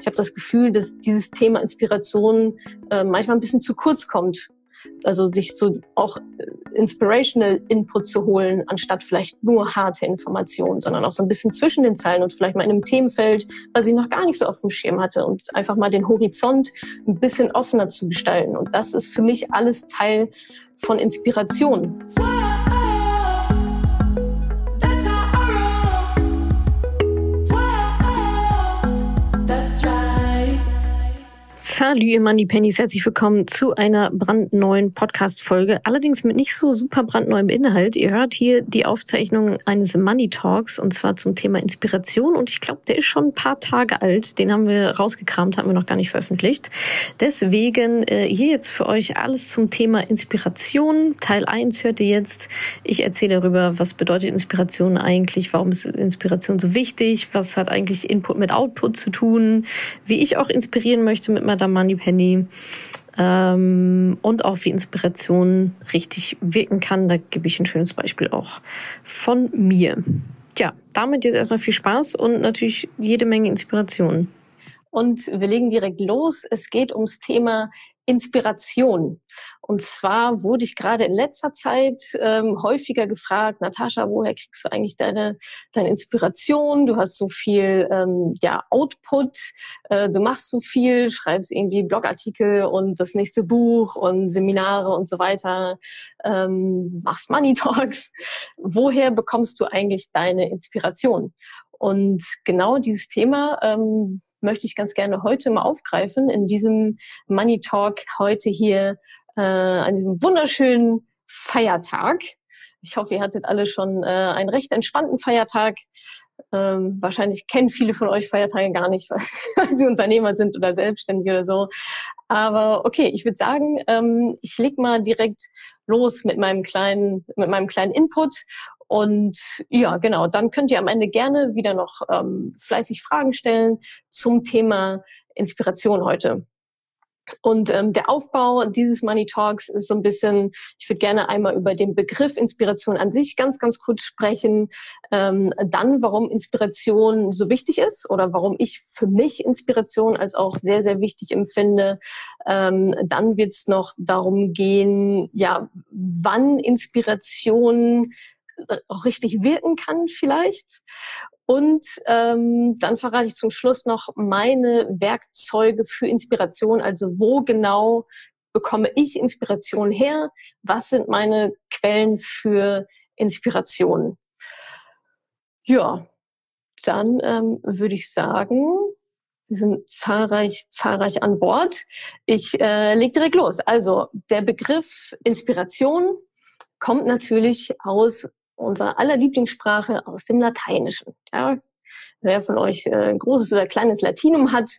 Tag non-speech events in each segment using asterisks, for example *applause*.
Ich habe das Gefühl, dass dieses Thema Inspiration äh, manchmal ein bisschen zu kurz kommt. Also sich so auch äh, inspirational Input zu holen, anstatt vielleicht nur harte Informationen, sondern auch so ein bisschen zwischen den Zeilen und vielleicht mal in einem Themenfeld, was ich noch gar nicht so auf dem Schirm hatte und einfach mal den Horizont ein bisschen offener zu gestalten. Und das ist für mich alles Teil von Inspiration. Salut, ihr Money Pennies. Herzlich willkommen zu einer brandneuen Podcast-Folge. Allerdings mit nicht so super brandneuem Inhalt. Ihr hört hier die Aufzeichnung eines Money Talks und zwar zum Thema Inspiration. Und ich glaube, der ist schon ein paar Tage alt. Den haben wir rausgekramt, haben wir noch gar nicht veröffentlicht. Deswegen äh, hier jetzt für euch alles zum Thema Inspiration. Teil 1 hört ihr jetzt. Ich erzähle darüber, was bedeutet Inspiration eigentlich, warum ist Inspiration so wichtig, was hat eigentlich Input mit Output zu tun, wie ich auch inspirieren möchte mit Madame Moneypenny ähm, und auch wie Inspiration richtig wirken kann. Da gebe ich ein schönes Beispiel auch von mir. Ja, damit jetzt erstmal viel Spaß und natürlich jede Menge Inspiration. Und wir legen direkt los. Es geht ums Thema Inspiration. Und zwar wurde ich gerade in letzter Zeit ähm, häufiger gefragt, Natascha, woher kriegst du eigentlich deine, deine Inspiration? Du hast so viel ähm, ja, Output, äh, du machst so viel, schreibst irgendwie Blogartikel und das nächste Buch und Seminare und so weiter, ähm, machst Money Talks. Woher bekommst du eigentlich deine Inspiration? Und genau dieses Thema ähm, möchte ich ganz gerne heute mal aufgreifen in diesem Money Talk heute hier äh, an diesem wunderschönen Feiertag. Ich hoffe, ihr hattet alle schon äh, einen recht entspannten Feiertag. Ähm, wahrscheinlich kennen viele von euch Feiertage gar nicht, *laughs* weil sie Unternehmer sind oder selbstständig oder so. Aber okay, ich würde sagen, ähm, ich leg mal direkt los mit meinem kleinen, mit meinem kleinen Input und ja, genau, dann könnt ihr am Ende gerne wieder noch ähm, fleißig Fragen stellen zum Thema Inspiration heute. Und ähm, der Aufbau dieses Money Talks ist so ein bisschen, ich würde gerne einmal über den Begriff Inspiration an sich ganz, ganz kurz sprechen. Ähm, dann, warum Inspiration so wichtig ist oder warum ich für mich Inspiration als auch sehr, sehr wichtig empfinde. Ähm, dann wird es noch darum gehen, ja, wann Inspiration auch richtig wirken kann vielleicht. Und ähm, dann verrate ich zum Schluss noch meine Werkzeuge für Inspiration, also wo genau bekomme ich Inspiration her? Was sind meine Quellen für Inspiration? Ja, dann ähm, würde ich sagen, wir sind zahlreich, zahlreich an Bord. Ich äh, leg direkt los. Also der Begriff Inspiration kommt natürlich aus unserer aller Lieblingssprache aus dem Lateinischen. Ja, Wer von euch äh, großes oder kleines Latinum hat,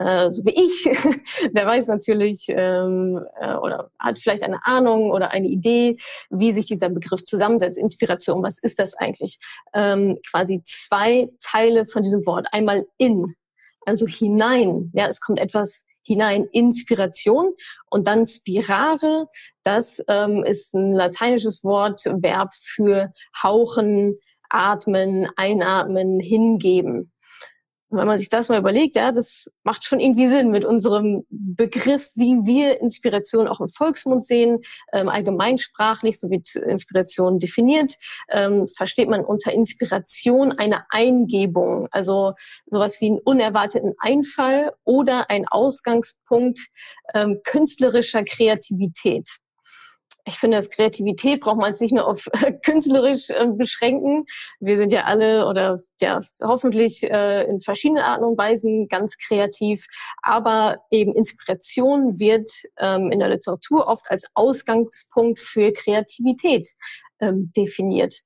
äh, so wie ich, *laughs* der weiß natürlich ähm, äh, oder hat vielleicht eine Ahnung oder eine Idee, wie sich dieser Begriff zusammensetzt. Inspiration, was ist das eigentlich? Ähm, quasi zwei Teile von diesem Wort. Einmal in, also hinein. Ja, es kommt etwas hinein Inspiration und dann spirare, das ähm, ist ein lateinisches Wort, Verb für hauchen, atmen, einatmen, hingeben. Und wenn man sich das mal überlegt, ja, das macht schon irgendwie Sinn mit unserem Begriff, wie wir Inspiration auch im Volksmund sehen, ähm, allgemeinsprachlich, so wird Inspiration definiert, ähm, versteht man unter Inspiration eine Eingebung, also sowas wie einen unerwarteten Einfall oder ein Ausgangspunkt ähm, künstlerischer Kreativität ich finde, dass Kreativität braucht man es nicht nur auf äh, künstlerisch äh, beschränken. Wir sind ja alle oder ja hoffentlich äh, in verschiedenen Arten und Weisen ganz kreativ. Aber eben Inspiration wird ähm, in der Literatur oft als Ausgangspunkt für Kreativität ähm, definiert.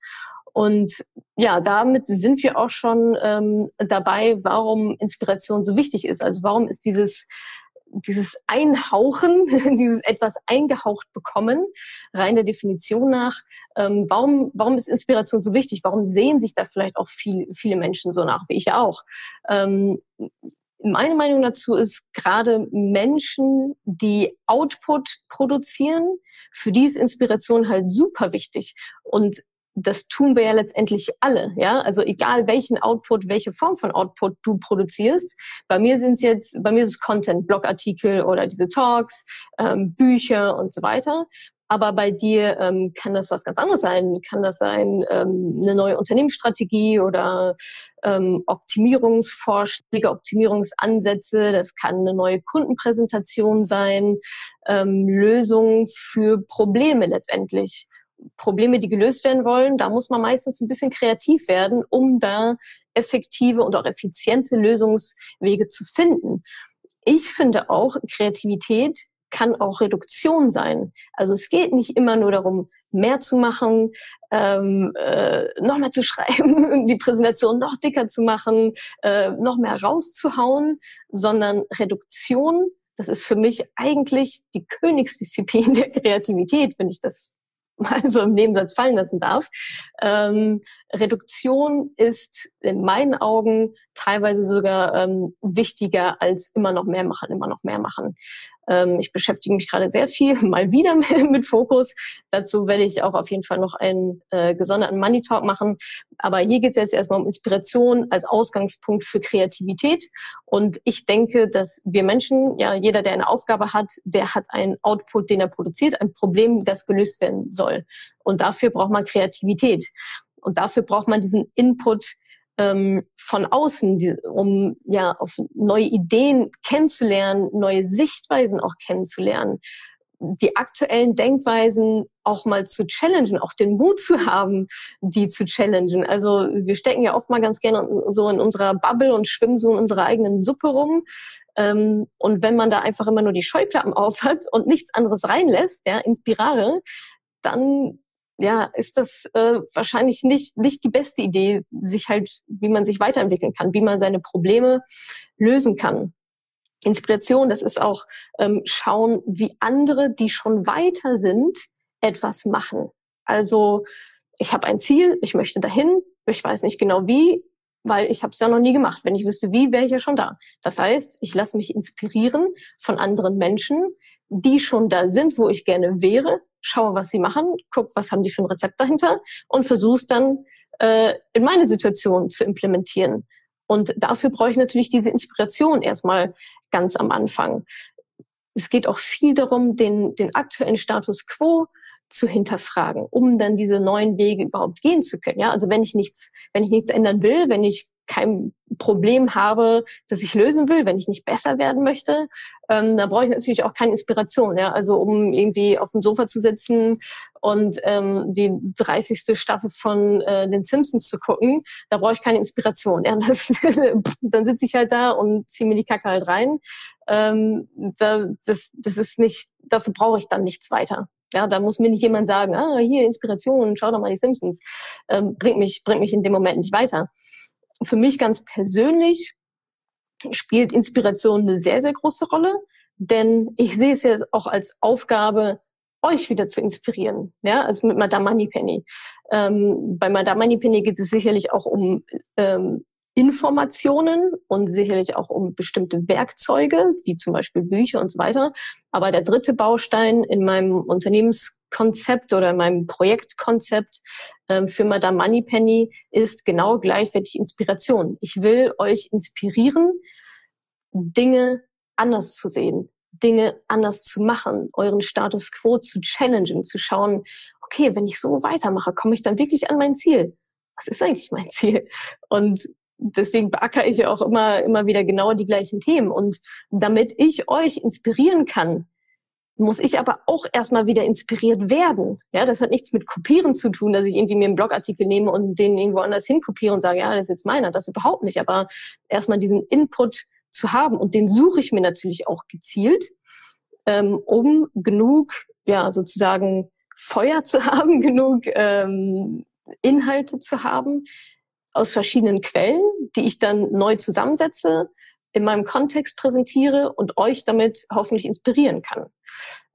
Und ja, damit sind wir auch schon ähm, dabei, warum Inspiration so wichtig ist. Also warum ist dieses dieses Einhauchen, *laughs* dieses etwas eingehaucht bekommen, rein der Definition nach. Ähm, warum, warum ist Inspiration so wichtig? Warum sehen sich da vielleicht auch viel, viele Menschen so nach, wie ich auch? Ähm, meine Meinung dazu ist gerade Menschen, die Output produzieren, für die ist Inspiration halt super wichtig. Und das tun wir ja letztendlich alle, ja. Also egal welchen Output, welche Form von Output du produzierst. Bei mir sind es jetzt, bei mir ist es Content, Blogartikel oder diese Talks, ähm, Bücher und so weiter. Aber bei dir ähm, kann das was ganz anderes sein. Kann das sein ähm, eine neue Unternehmensstrategie oder ähm, Optimierungsvorschläge, Optimierungsansätze. Das kann eine neue Kundenpräsentation sein, ähm, Lösungen für Probleme letztendlich. Probleme, die gelöst werden wollen, da muss man meistens ein bisschen kreativ werden, um da effektive und auch effiziente Lösungswege zu finden. Ich finde auch, Kreativität kann auch Reduktion sein. Also es geht nicht immer nur darum, mehr zu machen, ähm, äh, noch mehr zu *laughs* schreiben, die Präsentation noch dicker zu machen, äh, noch mehr rauszuhauen, sondern Reduktion, das ist für mich eigentlich die Königsdisziplin *laughs* der Kreativität, wenn ich das mal *laughs* so im Nebensatz fallen lassen darf. Ähm, Reduktion ist in meinen Augen teilweise sogar ähm, wichtiger als immer noch mehr machen, immer noch mehr machen. Ähm, ich beschäftige mich gerade sehr viel, *laughs* mal wieder mit Fokus. Dazu werde ich auch auf jeden Fall noch einen äh, gesonderten Money Talk machen. Aber hier geht es jetzt erstmal um Inspiration als Ausgangspunkt für Kreativität. Und ich denke, dass wir Menschen, ja, jeder, der eine Aufgabe hat, der hat einen Output, den er produziert, ein Problem, das gelöst werden soll. Und dafür braucht man Kreativität. Und dafür braucht man diesen Input ähm, von außen, die, um ja auf neue Ideen kennenzulernen, neue Sichtweisen auch kennenzulernen, die aktuellen Denkweisen auch mal zu challengen, auch den Mut zu haben, die zu challengen. Also wir stecken ja oft mal ganz gerne so in unserer Bubble und schwimmen so in unserer eigenen Suppe rum. Ähm, und wenn man da einfach immer nur die Scheuklappen *laughs* aufhat und nichts anderes reinlässt, ja, inspirare, dann ja, ist das äh, wahrscheinlich nicht, nicht die beste Idee, sich halt, wie man sich weiterentwickeln kann, wie man seine Probleme lösen kann. Inspiration, das ist auch ähm, schauen, wie andere, die schon weiter sind, etwas machen. Also ich habe ein Ziel, ich möchte dahin, ich weiß nicht genau wie, weil ich habe es ja noch nie gemacht. Wenn ich wüsste wie, wäre ich ja schon da. Das heißt, ich lasse mich inspirieren von anderen Menschen, die schon da sind, wo ich gerne wäre, schaue, was sie machen, guck, was haben die für ein Rezept dahinter und versuche es dann äh, in meine Situation zu implementieren. Und dafür brauche ich natürlich diese Inspiration erstmal ganz am Anfang. Es geht auch viel darum, den, den aktuellen Status quo zu hinterfragen, um dann diese neuen Wege überhaupt gehen zu können. Ja, also wenn ich nichts, wenn ich nichts ändern will, wenn ich kein Problem habe, das ich lösen will, wenn ich nicht besser werden möchte, ähm, dann brauche ich natürlich auch keine Inspiration. Ja? Also um irgendwie auf dem Sofa zu sitzen und ähm, die 30. Staffel von äh, den Simpsons zu gucken, da brauche ich keine Inspiration. Ja? *laughs* Das, dann sitze ich halt da und ziehe mir die Kacke halt rein. Ähm, da, das, das ist nicht, dafür brauche ich dann nichts weiter. Ja, da muss mir nicht jemand sagen, ah, hier Inspiration, schau doch mal die Simpsons. Ähm, bringt mich, bringt mich in dem Moment nicht weiter für mich ganz persönlich spielt Inspiration eine sehr, sehr große Rolle, denn ich sehe es ja auch als Aufgabe, euch wieder zu inspirieren. Ja, also mit Madame Moneypenny. Ähm, bei Madame Moneypenny geht es sicherlich auch um ähm, Informationen und sicherlich auch um bestimmte Werkzeuge, wie zum Beispiel Bücher und so weiter. Aber der dritte Baustein in meinem Unternehmenskonzept oder in meinem Projektkonzept ähm, für Madame Moneypenny ist genau gleichwertig Inspiration. Ich will euch inspirieren, Dinge anders zu sehen, Dinge anders zu machen, euren Status quo zu challengen, zu schauen, okay, wenn ich so weitermache, komme ich dann wirklich an mein Ziel? Was ist eigentlich mein *laughs* Ziel? Und deswegen beackere ich ja auch immer, immer wieder genau die gleichen Themen. Und damit ich euch inspirieren kann, muss ich aber auch erstmal wieder inspiriert werden. Ja, das hat nichts mit Kopieren zu tun, dass ich irgendwie mir einen Blogartikel nehme und den irgendwo anders hinkopiere und sage, ja, das ist jetzt meiner. Das überhaupt nicht. Aber erstmal diesen Input zu haben und den suche ich mir natürlich auch gezielt, ähm, um genug, ja, sozusagen Feuer zu *laughs* haben, genug ähm, Inhalte zu haben, aus verschiedenen Quellen, die ich dann neu zusammensetze, in meinem Kontext präsentiere und euch damit hoffentlich inspirieren kann.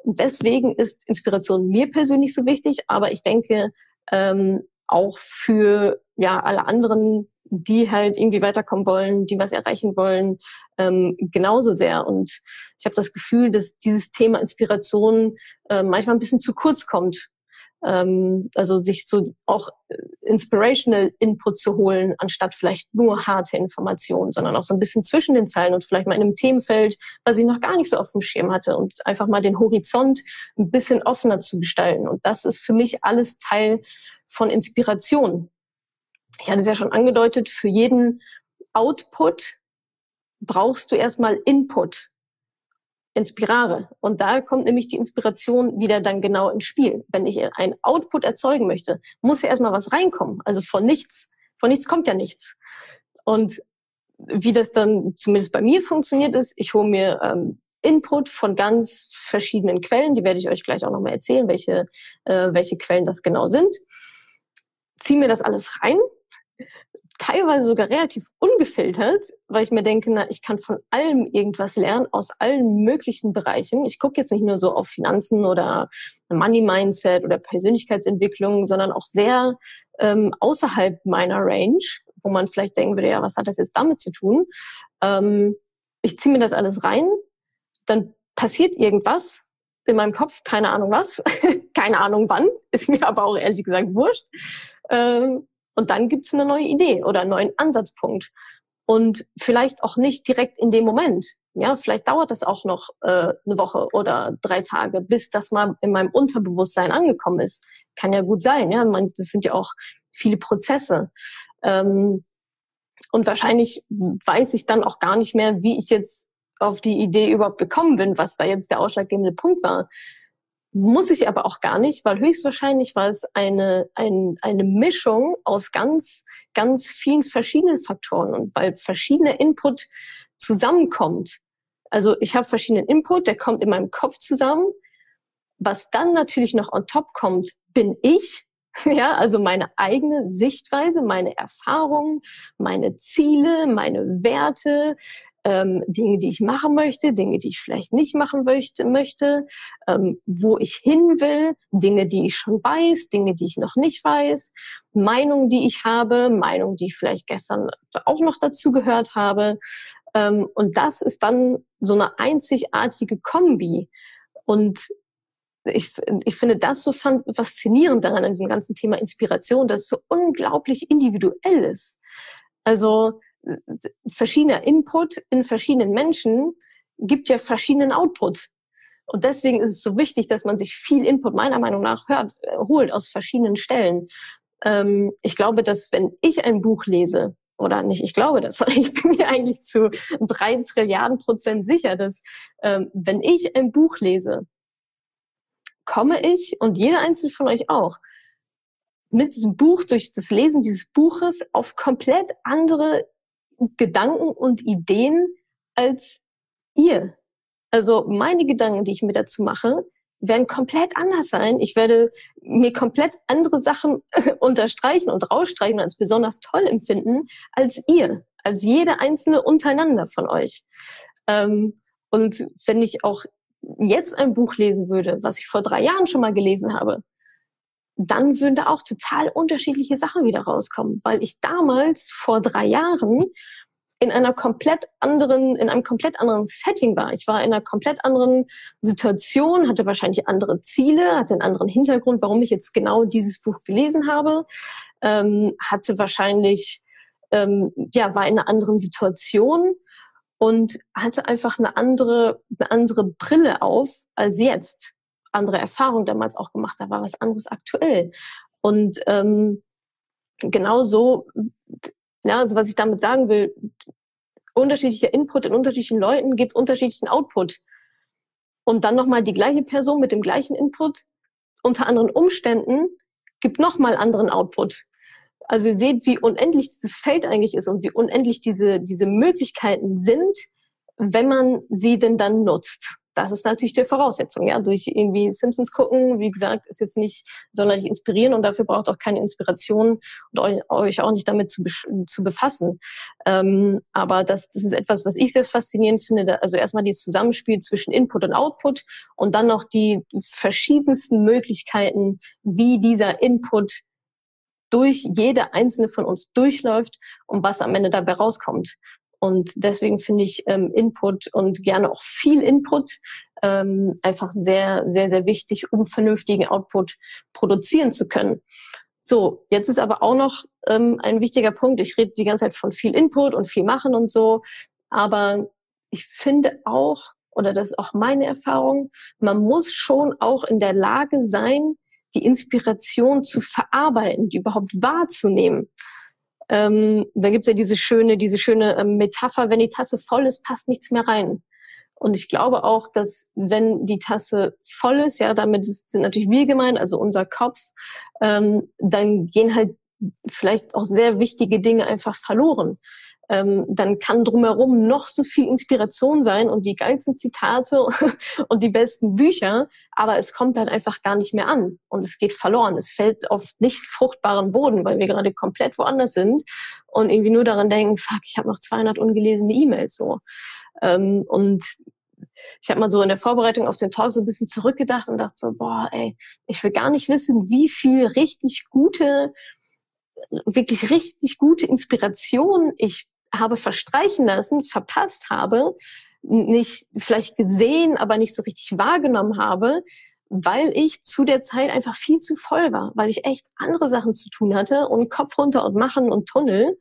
Deswegen ist Inspiration mir persönlich so wichtig, aber ich denke ähm, auch für ja alle anderen, die halt irgendwie weiterkommen wollen, die was erreichen wollen, ähm, genauso sehr. Und ich habe das Gefühl, dass dieses Thema Inspiration äh, manchmal ein bisschen zu kurz kommt Ähm, also sich so auch inspirational Input zu holen, anstatt vielleicht nur harte Informationen, sondern auch so ein bisschen zwischen den Zeilen und vielleicht mal in einem Themenfeld, was ich noch gar nicht so auf dem Schirm hatte und einfach mal den Horizont ein bisschen offener zu gestalten. Und das ist für mich alles Teil von Inspiration. Ich hatte es ja schon angedeutet, für jeden Output brauchst du erstmal Input. Inspirare. Und da kommt nämlich die Inspiration wieder dann genau ins Spiel. Wenn ich ein Output erzeugen möchte, muss ja erstmal was reinkommen. Also von nichts. Von nichts kommt ja nichts. Und wie das dann zumindest bei mir funktioniert ist, ich hole mir ähm, Input von ganz verschiedenen Quellen, die werde ich euch gleich auch nochmal erzählen, welche, äh, welche Quellen das genau sind. Ziehe mir das alles rein, teilweise sogar relativ ungefiltert, weil ich mir denke, na, ich kann von allem irgendwas lernen, aus allen möglichen Bereichen. Ich gucke jetzt nicht nur so auf Finanzen oder Money Mindset oder Persönlichkeitsentwicklung, sondern auch sehr ähm, außerhalb meiner Range, wo man vielleicht denken würde, ja, was hat das jetzt damit zu tun? Ähm, ich ziehe mir das alles rein, dann passiert irgendwas in meinem Kopf, keine Ahnung was, *laughs* keine Ahnung wann, ist mir aber auch ehrlich gesagt wurscht. Ähm, und dann gibt's eine neue Idee oder einen neuen Ansatzpunkt. Und vielleicht auch nicht direkt in dem Moment. Ja, vielleicht dauert das auch noch äh, eine Woche oder drei Tage, bis das mal in meinem Unterbewusstsein angekommen ist. Kann ja gut sein. Ja, Man, das sind ja auch viele Prozesse. Ähm, und wahrscheinlich weiß ich dann auch gar nicht mehr, wie ich jetzt auf die Idee überhaupt gekommen bin, was da jetzt der ausschlaggebende Punkt war. Muss ich aber auch gar nicht, weil höchstwahrscheinlich war es eine, ein, eine Mischung aus ganz, ganz vielen verschiedenen Faktoren und weil verschiedene Input zusammenkommt. Also ich habe verschiedenen Input, der kommt in meinem Kopf zusammen. Was dann natürlich noch on top kommt, bin ich. *laughs* Ja, also meine eigene Sichtweise, meine Erfahrungen, meine Ziele, meine Werte, ähm, Dinge, die ich machen möchte, Dinge, die ich vielleicht nicht machen möchte, möchte ähm, wo ich hin will, Dinge, die ich schon weiß, Dinge, die ich noch nicht weiß, Meinungen, die ich habe, Meinungen, die ich vielleicht gestern auch noch dazu gehört habe. Ähm, und das ist dann so eine einzigartige Kombi. Und ich, ich finde das so faszinierend daran, an diesem ganzen Thema Inspiration, dass es so unglaublich individuell ist. Also verschiedener Input in verschiedenen Menschen gibt ja verschiedenen Output. Und deswegen ist es so wichtig, dass man sich viel Input meiner Meinung nach hört, äh, holt aus verschiedenen Stellen. Ähm, ich glaube, dass wenn ich ein Buch lese, oder nicht, ich glaube das, *laughs* sondern ich bin mir eigentlich zu drei Trilliarden Prozent sicher, dass ähm, wenn ich ein Buch lese, komme ich und jeder einzelne von euch auch mit diesem Buch, durch das Lesen dieses Buches auf komplett andere Gedanken und Ideen als ihr. Also meine Gedanken, die ich mir dazu mache, werden komplett anders sein. Ich werde mir komplett andere Sachen *laughs* unterstreichen und rausstreichen als besonders toll empfinden als ihr, als jede einzelne untereinander von euch. Ähm, und wenn ich auch jetzt ein Buch lesen würde, was ich vor drei Jahren schon mal gelesen habe, dann würden da auch total unterschiedliche Sachen wieder rauskommen, weil ich damals vor drei Jahren in einer komplett anderen, in einem komplett anderen Setting war. Ich war in einer komplett anderen Situation, hatte wahrscheinlich andere Ziele, hatte einen anderen Hintergrund, warum ich jetzt genau dieses Buch gelesen habe, ähm, hatte wahrscheinlich, ähm, ja, war in einer anderen Situation und hatte einfach eine andere, eine andere Brille auf als jetzt. Andere Erfahrung damals auch gemacht, da war was anderes aktuell. Und ähm, genau so ja, also was ich damit sagen will, unterschiedlicher Input in unterschiedlichen Leuten gibt unterschiedlichen Output. Und dann nochmal die gleiche Person mit dem gleichen Input unter anderen Umständen gibt nochmal anderen Output. Also ihr seht, wie unendlich dieses Feld eigentlich ist und wie unendlich diese, diese Möglichkeiten sind, wenn man sie denn dann nutzt das ist natürlich die Voraussetzung. Ja, durch irgendwie Simpsons gucken, wie gesagt, ist jetzt nicht sonderlich inspirieren und dafür braucht auch keine Inspiration und euch auch nicht damit zu, zu befassen. Ähm, aber das, das ist etwas, was ich sehr faszinierend finde. Also erstmal dieses Zusammenspiel zwischen Input und Output und dann noch die verschiedensten Möglichkeiten, wie dieser Input durch jede einzelne von uns durchläuft und was am Ende dabei rauskommt. Und deswegen finde ich ähm, Input und gerne auch viel Input ähm, einfach sehr, sehr, sehr wichtig, um vernünftigen Output produzieren zu können. So, jetzt ist aber auch noch ähm, ein wichtiger Punkt. Ich rede die ganze Zeit von viel Input und viel machen und so. Aber ich finde auch, oder das ist auch meine Erfahrung, man muss schon auch in der Lage sein, die Inspiration zu verarbeiten, die überhaupt wahrzunehmen. Ähm, da gibt's ja diese schöne, diese schöne ähm, Metapher, wenn die Tasse voll ist, passt nichts mehr rein. Und ich glaube auch, dass wenn die Tasse voll ist, ja, damit sind natürlich wir gemeint, also unser Kopf, ähm, dann gehen halt vielleicht auch sehr wichtige Dinge einfach verloren ähm, dann kann drumherum noch so viel Inspiration sein und die geilsten Zitate *laughs* und die besten Bücher, aber es kommt halt einfach gar nicht mehr an und es geht verloren. Es fällt auf nicht fruchtbaren Boden, weil wir gerade komplett woanders sind und irgendwie nur daran denken, fuck, ich habe noch 200 ungelesene E-Mails so. Ähm, und ich habe mal so in der Vorbereitung auf den Talk so ein bisschen zurückgedacht und dachte so, boah, ey, ich will gar nicht wissen, wie viel richtig gute wirklich richtig gute Inspiration ich habe verstreichen lassen, verpasst habe, nicht vielleicht gesehen, aber nicht so richtig wahrgenommen habe, weil ich zu der Zeit einfach viel zu voll war, weil ich echt andere Sachen zu tun hatte und Kopf runter und machen und Tunnel.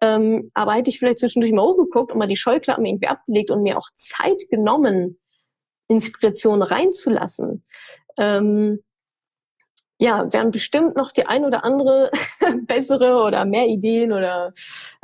Ähm, aber hätte ich vielleicht zwischendurch mal hochgeguckt und mal die Scheuklappen irgendwie abgelegt und mir auch Zeit genommen, Inspiration reinzulassen, ähm, ja, wären bestimmt noch die ein oder andere *laughs* bessere oder mehr Ideen oder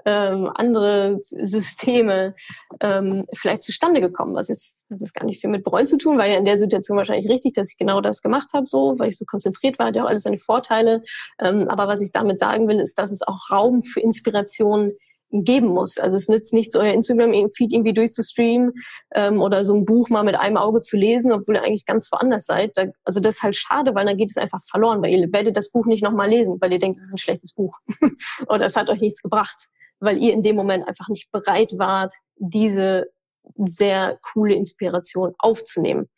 ähm, andere Systeme ähm, vielleicht zustande gekommen. Was jetzt hat das gar nicht viel mit Bereuen zu tun, war ja in der Situation wahrscheinlich richtig, dass ich genau das gemacht habe, so, weil ich so konzentriert war, hat auch alles seine Vorteile. Ähm, aber was ich damit sagen will, ist, dass es auch Raum für Inspiration geben muss. Also es nützt nichts, euer Instagram-Feed irgendwie durchzustreamen ähm, oder so ein Buch mal mit einem Auge zu lesen, obwohl ihr eigentlich ganz woanders seid. Da, also das ist halt schade, weil dann geht es einfach verloren, weil ihr werdet das Buch nicht nochmal lesen, weil ihr denkt, es ist ein schlechtes Buch *laughs* oder es hat euch nichts gebracht, weil ihr in dem Moment einfach nicht bereit wart, diese sehr coole Inspiration aufzunehmen.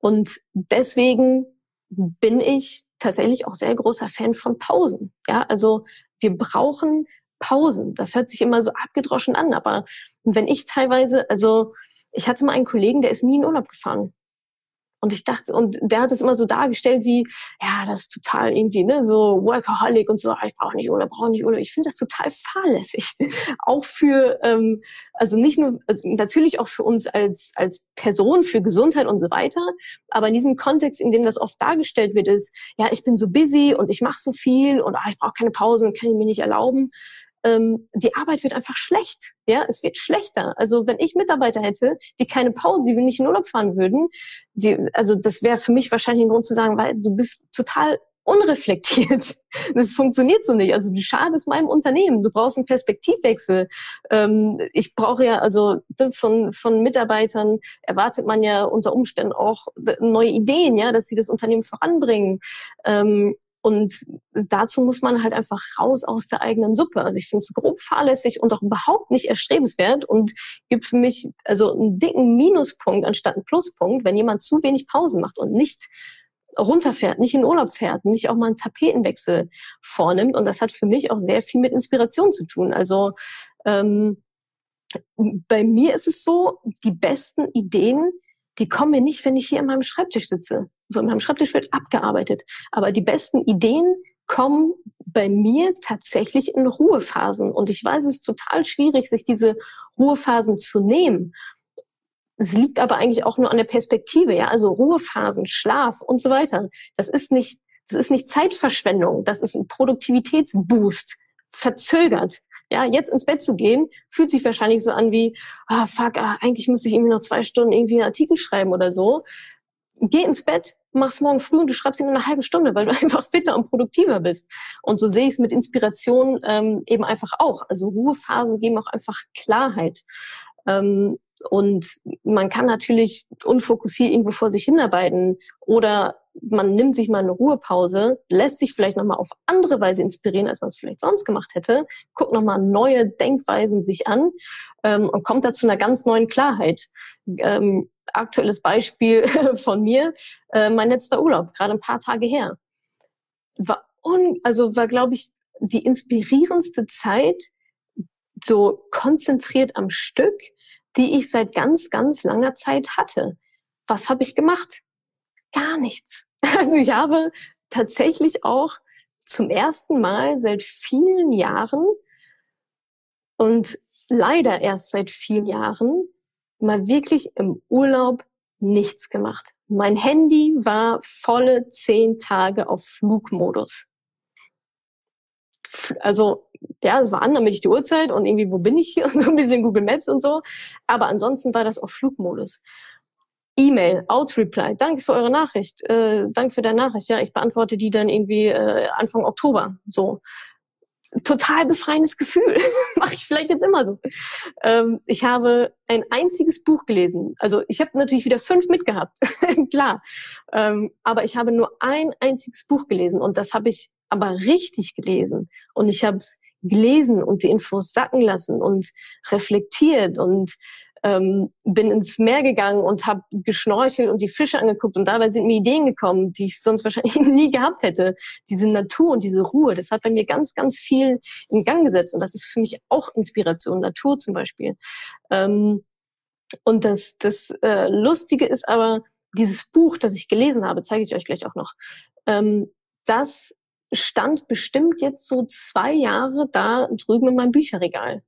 Und deswegen bin ich tatsächlich auch sehr großer Fan von Pausen. Ja, also wir brauchen Pausen. Das hört sich immer so abgedroschen an, aber wenn ich teilweise, also ich hatte mal einen Kollegen, der ist nie in Urlaub gefahren. Und ich dachte, und der hat es immer so dargestellt wie, ja, das ist total irgendwie, ne, so Workaholic und so, ah, ich brauche nicht Urlaub, brauche nicht Urlaub. Ich finde das total fahrlässig. *laughs* auch für, ähm, also nicht nur, also natürlich auch für uns als, als Person, für Gesundheit und so weiter, aber in diesem Kontext, in dem das oft dargestellt wird, ist, ja, ich bin so busy und ich mache so viel und ah, ich brauche keine Pause und kann ich mir nicht erlauben ähm, die Arbeit wird einfach schlecht. Ja, es wird schlechter. Also wenn ich Mitarbeiter hätte, die keine Pause, die nicht in Urlaub fahren würden, die, also das wäre für mich wahrscheinlich ein Grund zu sagen, weil du bist total unreflektiert. *laughs* Das funktioniert so nicht. Also du schadest meinem Unternehmen. Du brauchst einen Perspektivwechsel. Ähm, ich brauche ja, also von, von Mitarbeitern erwartet man ja unter Umständen auch neue Ideen, ja, dass sie das Unternehmen voranbringen. Ähm, und dazu muss man halt einfach raus aus der eigenen Suppe. Also ich finde es grob fahrlässig und auch überhaupt nicht erstrebenswert und gibt für mich also einen dicken Minuspunkt anstatt einen Pluspunkt, wenn jemand zu wenig Pause macht und nicht runterfährt, nicht in Urlaub fährt, nicht auch mal einen Tapetenwechsel vornimmt. Und das hat für mich auch sehr viel mit Inspiration zu tun. Also ähm, bei mir ist es so, die besten Ideen, die kommen mir nicht, wenn ich hier an meinem Schreibtisch sitze. So in meinem Schreibtisch wird abgearbeitet. Aber die besten Ideen kommen bei mir tatsächlich in Ruhephasen. Und ich weiß, es ist total schwierig, sich diese Ruhephasen zu nehmen. Es liegt aber eigentlich auch nur an der Perspektive, ja. Also Ruhephasen, Schlaf und so weiter. Das ist nicht, das ist nicht Zeitverschwendung. Das ist ein Produktivitätsboost. Verzögert. Ja, jetzt ins Bett zu gehen, fühlt sich wahrscheinlich so an wie, ah, fuck, ah, eigentlich muss ich irgendwie noch zwei Stunden irgendwie einen Artikel schreiben oder so geh ins Bett, mach's morgen früh und du schreibst ihn in einer halben Stunde, weil du *laughs* einfach fitter und produktiver bist. Und so sehe ich es mit Inspiration ähm, eben einfach auch. Also Ruhephasen geben auch einfach Klarheit. Ähm, und man kann natürlich unfokussiert irgendwo vor sich hinarbeiten oder man nimmt sich mal eine Ruhepause, lässt sich vielleicht nochmal auf andere Weise inspirieren, als man es vielleicht sonst gemacht hätte, guckt nochmal neue Denkweisen sich an ähm, und kommt da zu einer ganz neuen Klarheit. Ähm, aktuelles Beispiel *laughs* von mir, äh, mein letzter Urlaub, gerade ein paar Tage her. War un also war, glaube ich, die inspirierendste Zeit, so konzentriert am Stück, die ich seit ganz, ganz langer Zeit hatte. Was habe ich gemacht? Gar nichts. *laughs* Also ich habe tatsächlich auch zum ersten Mal seit vielen Jahren und leider erst seit vielen Jahren mal wirklich im Urlaub nichts gemacht. Mein Handy war volle zehn Tage auf Flugmodus. Also, ja, es war an, damit ich die Uhrzeit und irgendwie, wo bin ich hier? Und *laughs* so ein bisschen Google Maps und so. Aber ansonsten war das auf Flugmodus. E-Mail, Out-Reply, danke für eure Nachricht, äh, danke für deine Nachricht. Ja, ich beantworte die dann irgendwie äh, Anfang Oktober. So total befreiendes Gefühl. *laughs* Mache ich vielleicht jetzt immer so. Ähm, ich habe ein einziges Buch gelesen. Also ich habe natürlich wieder fünf mitgehabt, *laughs* klar. Ähm, aber ich habe nur ein einziges Buch gelesen und das habe ich aber richtig gelesen. Und ich habe es gelesen und die Infos sacken lassen und reflektiert und ähm, bin ins Meer gegangen und habe geschnorchelt und die Fische angeguckt und dabei sind mir Ideen gekommen, die ich sonst wahrscheinlich *laughs* nie gehabt hätte. Diese Natur und diese Ruhe, das hat bei mir ganz, ganz viel in Gang gesetzt und das ist für mich auch Inspiration, Natur zum Beispiel. Ähm, und das, das äh, Lustige ist aber, dieses Buch, das ich gelesen habe, zeige ich euch gleich auch noch, ähm, das stand bestimmt jetzt so zwei Jahre da drüben in meinem Bücherregal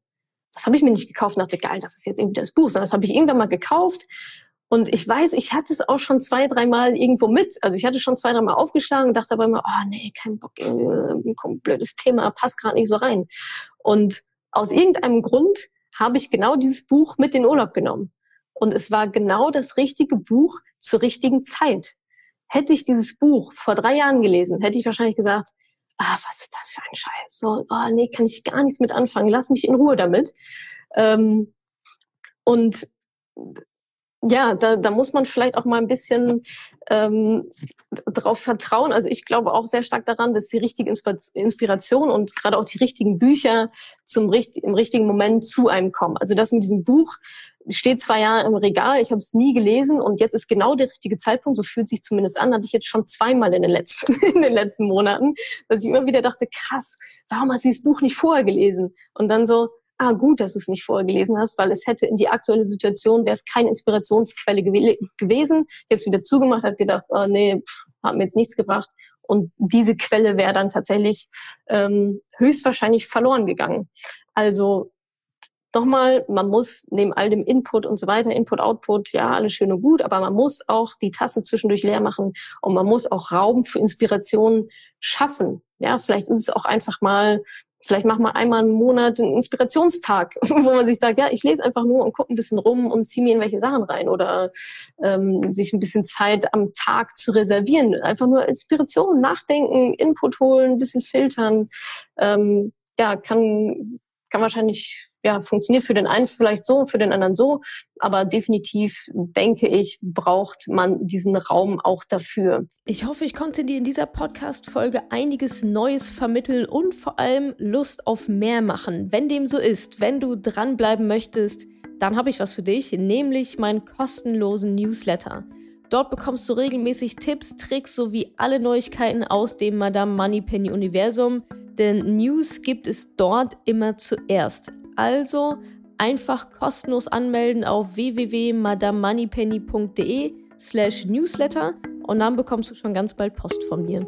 das habe ich mir nicht gekauft und dachte, geil, das ist jetzt irgendwie das Buch, sondern das habe ich irgendwann mal gekauft. Und ich weiß, ich hatte es auch schon zwei, dreimal irgendwo mit. Also ich hatte schon zwei, dreimal aufgeschlagen und dachte aber immer, oh nee, kein Bock, ein blödes Thema, passt gerade nicht so rein. Und aus irgendeinem Grund habe ich genau dieses Buch mit in den Urlaub genommen. Und es war genau das richtige Buch zur richtigen Zeit. Hätte ich dieses Buch vor drei Jahren gelesen, hätte ich wahrscheinlich gesagt, ah, was ist das für ein Scheiß? So, oh, nee, kann ich gar nichts mit anfangen. Lass mich in Ruhe damit. Ähm, und ja, da, da muss man vielleicht auch mal ein bisschen ähm, drauf vertrauen. Also ich glaube auch sehr stark daran, dass die richtige Inspiration und gerade auch die richtigen Bücher zum im richtigen Moment zu einem kommen. Also das mit diesem Buch steht zwei Jahre im Regal, ich habe es nie gelesen und jetzt ist genau der richtige Zeitpunkt, so fühlt sich zumindest an, hatte ich jetzt schon zweimal in den letzten, *laughs* in den letzten Monaten, dass ich immer wieder dachte, krass, warum hast du dieses Buch nicht vorher gelesen? Und dann so, ah, gut, dass du es nicht vorher gelesen hast, weil es hätte in die aktuelle Situation, wäre es keine Inspirationsquelle gew gewesen. Jetzt wieder zugemacht, hat gedacht, oh, nee, pff, hat mir jetzt nichts gebracht. Und diese Quelle wäre dann tatsächlich ähm, höchstwahrscheinlich verloren gegangen. Also nochmal, man muss neben all dem Input und so weiter, Input, Output, ja, alles schön und gut, aber man muss auch die Tasse zwischendurch leer machen und man muss auch Raum für Inspiration schaffen. Ja, vielleicht ist es auch einfach mal Vielleicht macht man einmal im Monat einen Inspirationstag, *laughs* wo man sich sagt, ja, ich lese einfach nur und gucke ein bisschen rum und ziehe mir irgendwelche Sachen rein oder ähm, sich ein bisschen Zeit am Tag zu reservieren. Einfach nur Inspiration, nachdenken, Input holen, ein bisschen filtern. Ähm, ja, kann, kann wahrscheinlich ja, funktioniert für den einen vielleicht so, für den anderen so. Aber definitiv, denke ich, braucht man diesen Raum auch dafür. Ich hoffe, ich konnte dir in dieser Podcast-Folge einiges Neues vermitteln und vor allem Lust auf mehr machen. Wenn dem so ist, wenn du dranbleiben möchtest, dann habe ich was für dich, nämlich meinen kostenlosen Newsletter. Dort bekommst du regelmäßig Tipps, Tricks sowie alle Neuigkeiten aus dem Madame Moneypenny Universum, denn News gibt es dort immer zuerst. Also einfach kostenlos anmelden auf www.madamoneypenny.de slash newsletter und dann bekommst du schon ganz bald Post von mir.